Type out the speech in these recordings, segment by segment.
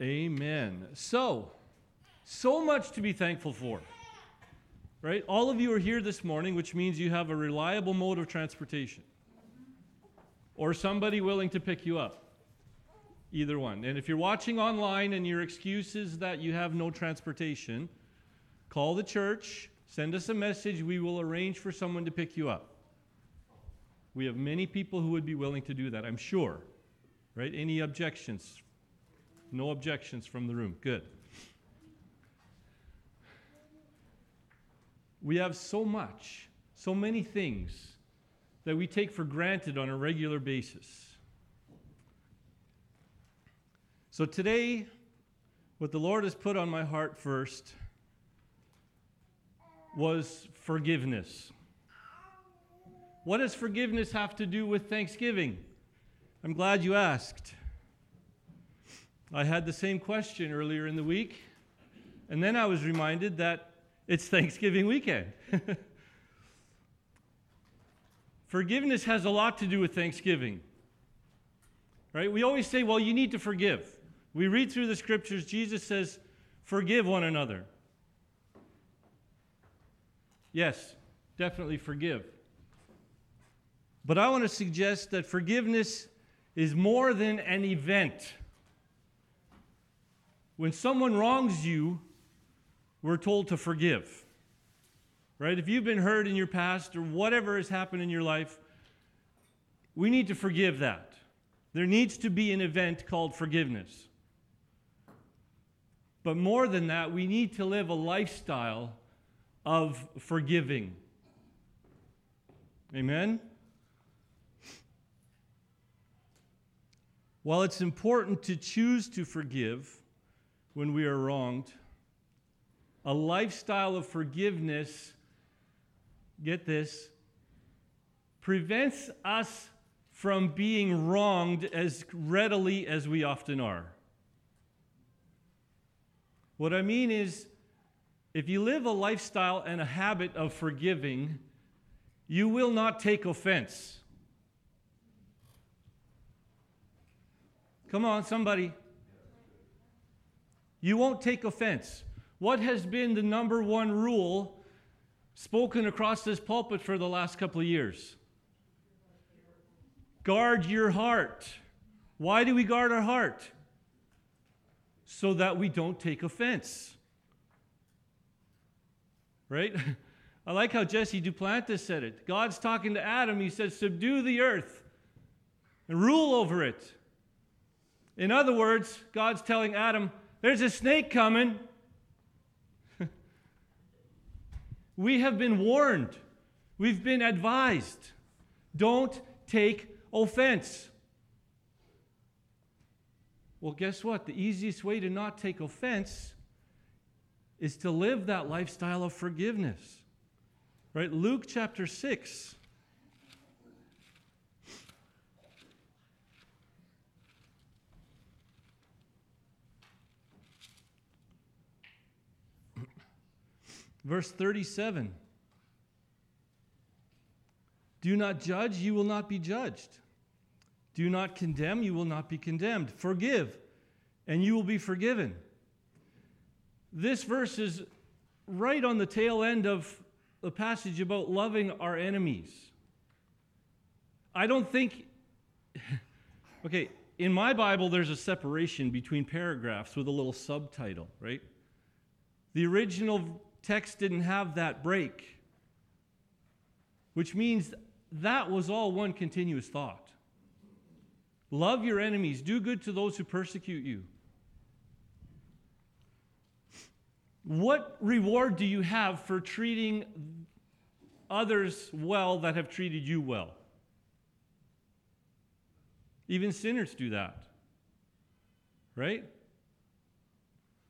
Amen. So, so much to be thankful for. Right? All of you are here this morning, which means you have a reliable mode of transportation or somebody willing to pick you up. Either one. And if you're watching online and your excuse is that you have no transportation, call the church, send us a message. We will arrange for someone to pick you up. We have many people who would be willing to do that, I'm sure. Right? Any objections? No objections from the room. Good. We have so much, so many things that we take for granted on a regular basis. So today, what the Lord has put on my heart first was forgiveness. What does forgiveness have to do with Thanksgiving? I'm glad you asked. I had the same question earlier in the week, and then I was reminded that it's Thanksgiving weekend. Forgiveness has a lot to do with Thanksgiving. Right? We always say, well, you need to forgive. We read through the scriptures, Jesus says, forgive one another. Yes, definitely forgive. But I want to suggest that forgiveness is more than an event. When someone wrongs you, we're told to forgive. Right? If you've been hurt in your past or whatever has happened in your life, we need to forgive that. There needs to be an event called forgiveness. But more than that, we need to live a lifestyle of forgiving. Amen? While it's important to choose to forgive when we are wronged, a lifestyle of forgiveness, get this, prevents us from being wronged as readily as we often are. What I mean is, if you live a lifestyle and a habit of forgiving, you will not take offense. Come on, somebody. You won't take offense. What has been the number one rule spoken across this pulpit for the last couple of years? Guard your heart. Why do we guard our heart? So that we don't take offense. Right? I like how Jesse Duplantis said it. God's talking to Adam. He says, Subdue the earth and rule over it. In other words, God's telling Adam, There's a snake coming. we have been warned, we've been advised. Don't take offense. Well, guess what? The easiest way to not take offense is to live that lifestyle of forgiveness. Right? Luke chapter 6. Verse 37 Do not judge, you will not be judged. Do not condemn, you will not be condemned. Forgive, and you will be forgiven. This verse is right on the tail end of the passage about loving our enemies. I don't think, okay, in my Bible, there's a separation between paragraphs with a little subtitle, right? The original text didn't have that break, which means that was all one continuous thought. Love your enemies, do good to those who persecute you. What reward do you have for treating others well that have treated you well? Even sinners do that. Right?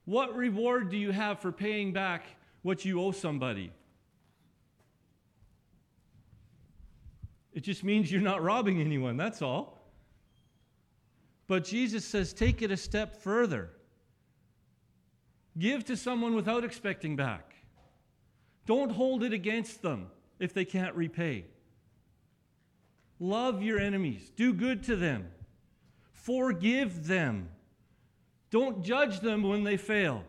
What reward do you have for paying back what you owe somebody. It just means you're not robbing anyone, that's all. But Jesus says, take it a step further. Give to someone without expecting back. Don't hold it against them if they can't repay. Love your enemies, do good to them, forgive them. Don't judge them when they fail.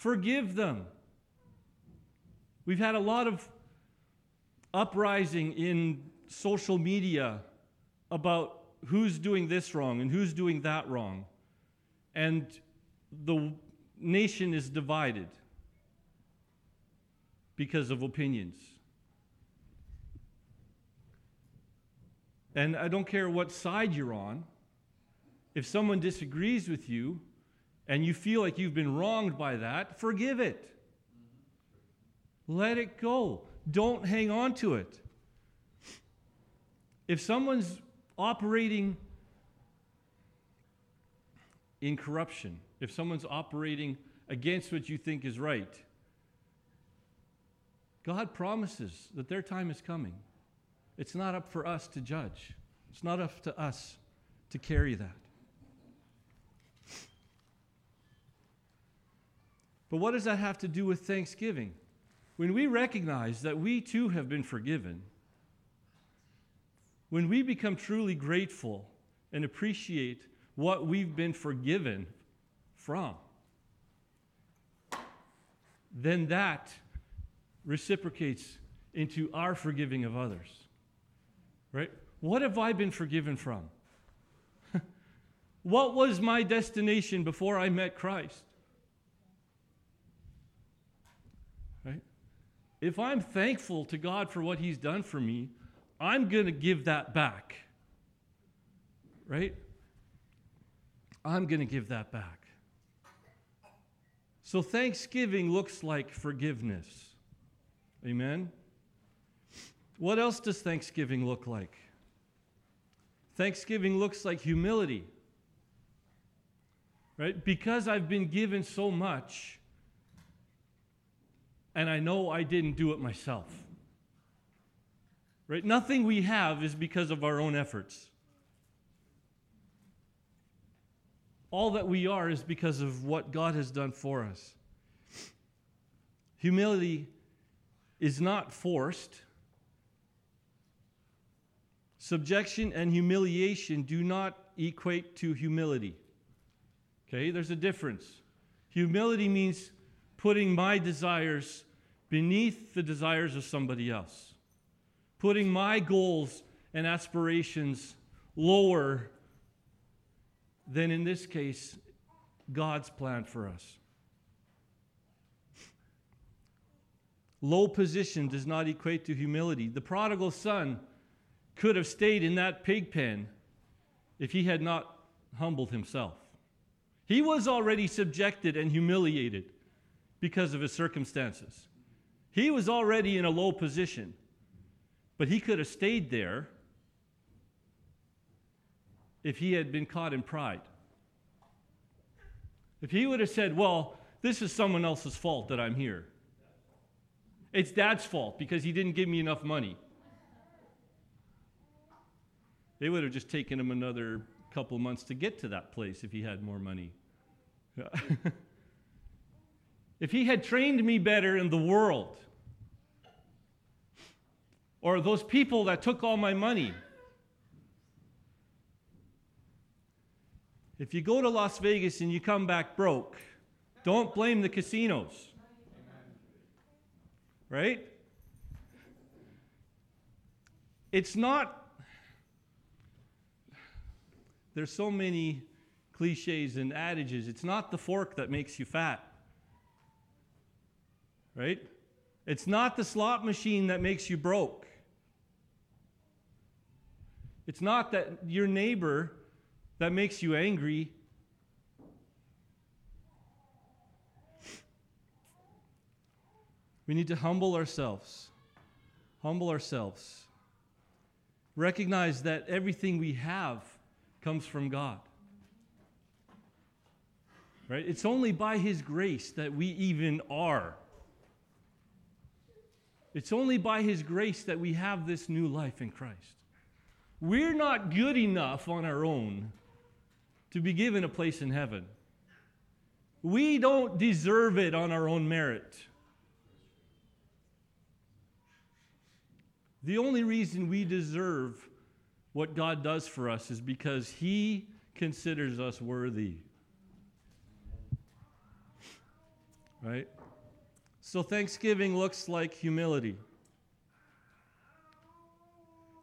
Forgive them. We've had a lot of uprising in social media about who's doing this wrong and who's doing that wrong. And the nation is divided because of opinions. And I don't care what side you're on, if someone disagrees with you and you feel like you've been wronged by that, forgive it. Let it go. Don't hang on to it. If someone's operating in corruption, if someone's operating against what you think is right, God promises that their time is coming. It's not up for us to judge, it's not up to us to carry that. But what does that have to do with thanksgiving? When we recognize that we too have been forgiven, when we become truly grateful and appreciate what we've been forgiven from, then that reciprocates into our forgiving of others. Right? What have I been forgiven from? what was my destination before I met Christ? If I'm thankful to God for what He's done for me, I'm going to give that back. Right? I'm going to give that back. So, thanksgiving looks like forgiveness. Amen? What else does thanksgiving look like? Thanksgiving looks like humility. Right? Because I've been given so much, and I know I didn't do it myself. Right? Nothing we have is because of our own efforts. All that we are is because of what God has done for us. Humility is not forced. Subjection and humiliation do not equate to humility. Okay, there's a difference. Humility means putting my desires beneath the desires of somebody else, putting my goals and aspirations lower than, in this case, God's plan for us. Low position does not equate to humility. The prodigal son could have stayed in that pig pen if he had not humbled himself. He was already subjected and humiliated because of his circumstances. He was already in a low position, but he could have stayed there if he had been caught in pride. If he would have said, Well, this is someone else's fault that I'm here. It's dad's fault because he didn't give me enough money. They would have just taken him another couple months to get to that place if he had more money. if he had trained me better in the world, or those people that took all my money, if you go to Las Vegas and you come back broke, don't blame the casinos. Right? It's not, there's so many cliches and adages. It's not the fork that makes you fat. Right? It's not the slot machine that makes you broke. It's not that your neighbor that makes you angry. We need to humble ourselves. Humble ourselves. Recognize that everything we have comes from God. Right? It's only by His grace that we even are. It's only by His grace that we have this new life in Christ. We're not good enough on our own to be given a place in heaven. We don't deserve it on our own merit. The only reason we deserve what God does for us is because He considers us worthy. Right? So thanksgiving looks like humility.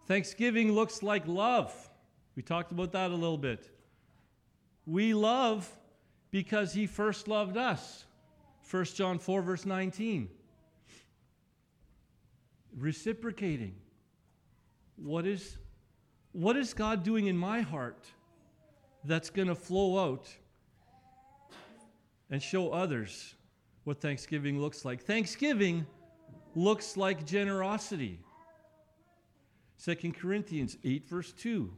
Thanksgiving looks like love. We talked about that a little bit. We love because he first loved us. 1 John 4, verse 19. Reciprocating. What is, what is God doing in my heart that's going to flow out and show others what Thanksgiving looks like? Thanksgiving looks like generosity. 2 Corinthians 8, verse 2.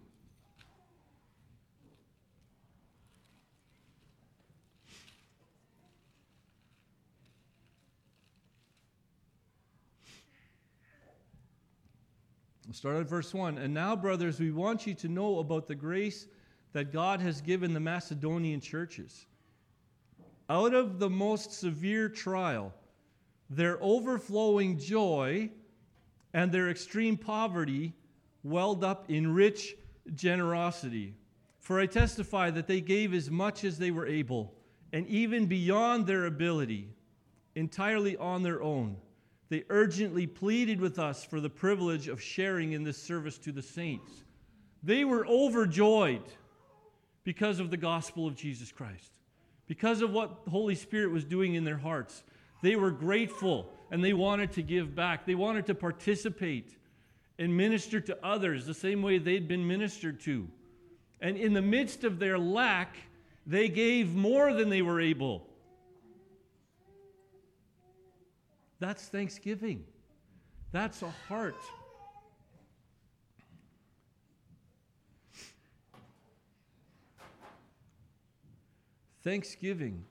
We'll start at verse 1. And now, brothers, we want you to know about the grace that God has given the Macedonian churches. Out of the most severe trial, their overflowing joy and their extreme poverty welled up in rich generosity. For I testify that they gave as much as they were able, and even beyond their ability, entirely on their own they urgently pleaded with us for the privilege of sharing in this service to the saints. They were overjoyed because of the gospel of Jesus Christ, because of what the Holy Spirit was doing in their hearts. They were grateful and they wanted to give back. They wanted to participate and minister to others the same way they'd been ministered to. And in the midst of their lack, they gave more than they were able. That's thanksgiving. That's a heart. Thanksgiving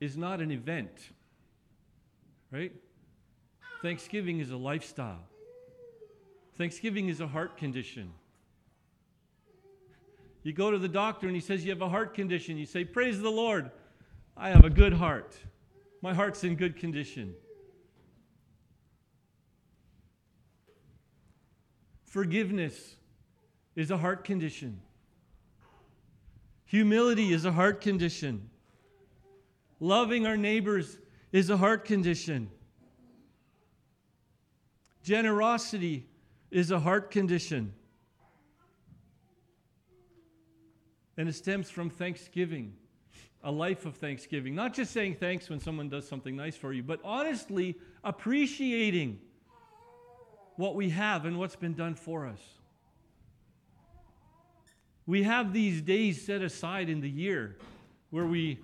is not an event, right? Thanksgiving is a lifestyle. Thanksgiving is a heart condition. You go to the doctor and he says you have a heart condition. You say, Praise the Lord, I have a good heart. My heart's in good condition. Forgiveness is a heart condition. Humility is a heart condition. Loving our neighbors is a heart condition. Generosity is a heart condition. And it stems from thanksgiving, a life of thanksgiving. Not just saying thanks when someone does something nice for you, but honestly appreciating what we have and what's been done for us. We have these days set aside in the year where we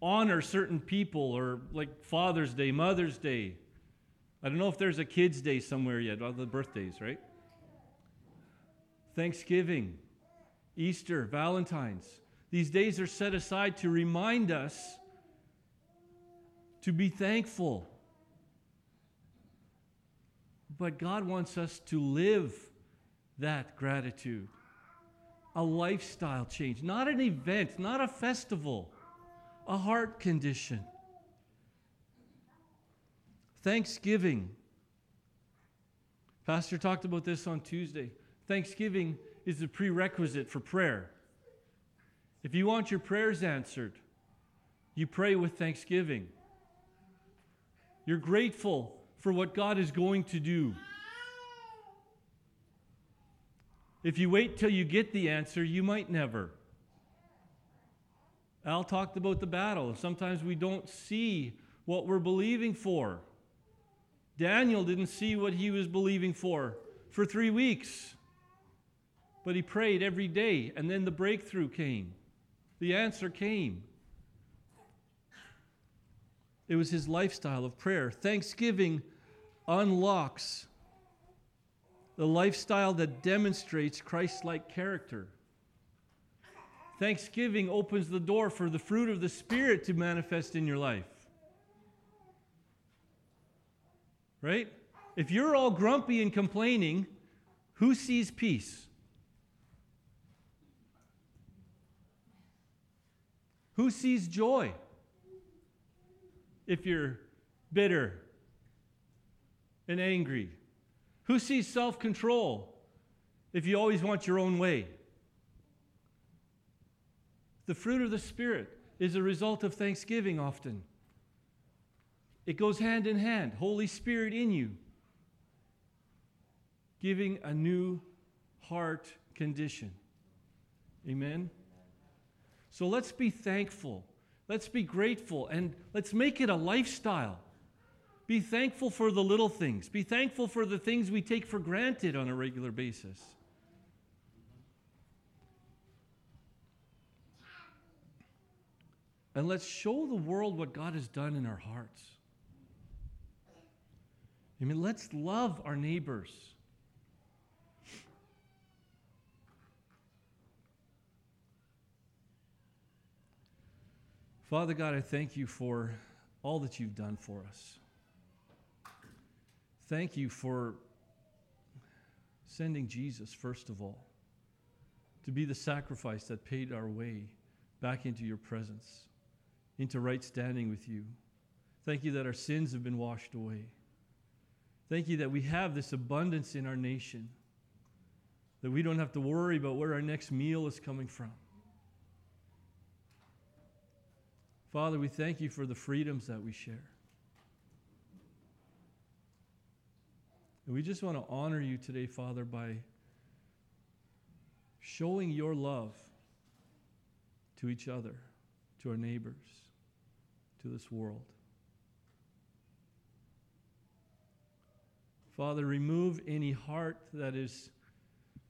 honor certain people, or like Father's Day, Mother's Day. I don't know if there's a Kids' Day somewhere yet, all the birthdays, right? Thanksgiving, Easter, Valentine's. These days are set aside to remind us to be thankful but God wants us to live that gratitude. A lifestyle change, not an event, not a festival, a heart condition. Thanksgiving. Pastor talked about this on Tuesday. Thanksgiving is a prerequisite for prayer. If you want your prayers answered, you pray with thanksgiving. You're grateful for what God is going to do. If you wait till you get the answer, you might never. Al talked about the battle. Sometimes we don't see what we're believing for. Daniel didn't see what he was believing for for three weeks. But he prayed every day, and then the breakthrough came. The answer came. It was his lifestyle of prayer. Thanksgiving unlocks the lifestyle that demonstrates Christ like character. Thanksgiving opens the door for the fruit of the Spirit to manifest in your life. Right? If you're all grumpy and complaining, who sees peace? Who sees joy? If you're bitter and angry? Who sees self control if you always want your own way? The fruit of the Spirit is a result of thanksgiving often. it goes hand in hand. Holy Spirit in you, giving a new heart condition. Amen? So let's be thankful. Let's be grateful and let's make it a lifestyle. Be thankful for the little things. Be thankful for the things we take for granted on a regular basis. And let's show the world what God has done in our hearts. I mean, let's love our neighbors. Father God, I thank you for all that you've done for us. Thank you for sending Jesus, first of all, to be the sacrifice that paid our way back into your presence, into right standing with you. Thank you that our sins have been washed away. Thank you that we have this abundance in our nation, that we don't have to worry about where our next meal is coming from. Father, we thank you for the freedoms that we share. And we just want to honor you today, Father, by showing your love to each other, to our neighbors, to this world. Father, remove any heart that is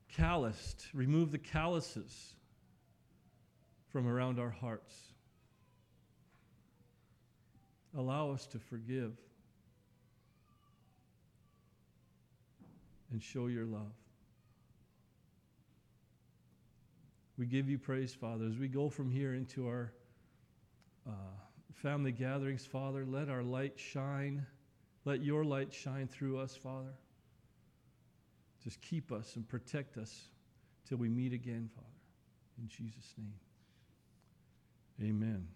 calloused. Remove the calluses from around our hearts. Allow us to forgive and show your love. We give you praise, Father, as we go from here into our uh, family gatherings, Father. Let our light shine. Let your light shine through us, Father. Just keep us and protect us till we meet again, Father. In Jesus' name. Amen.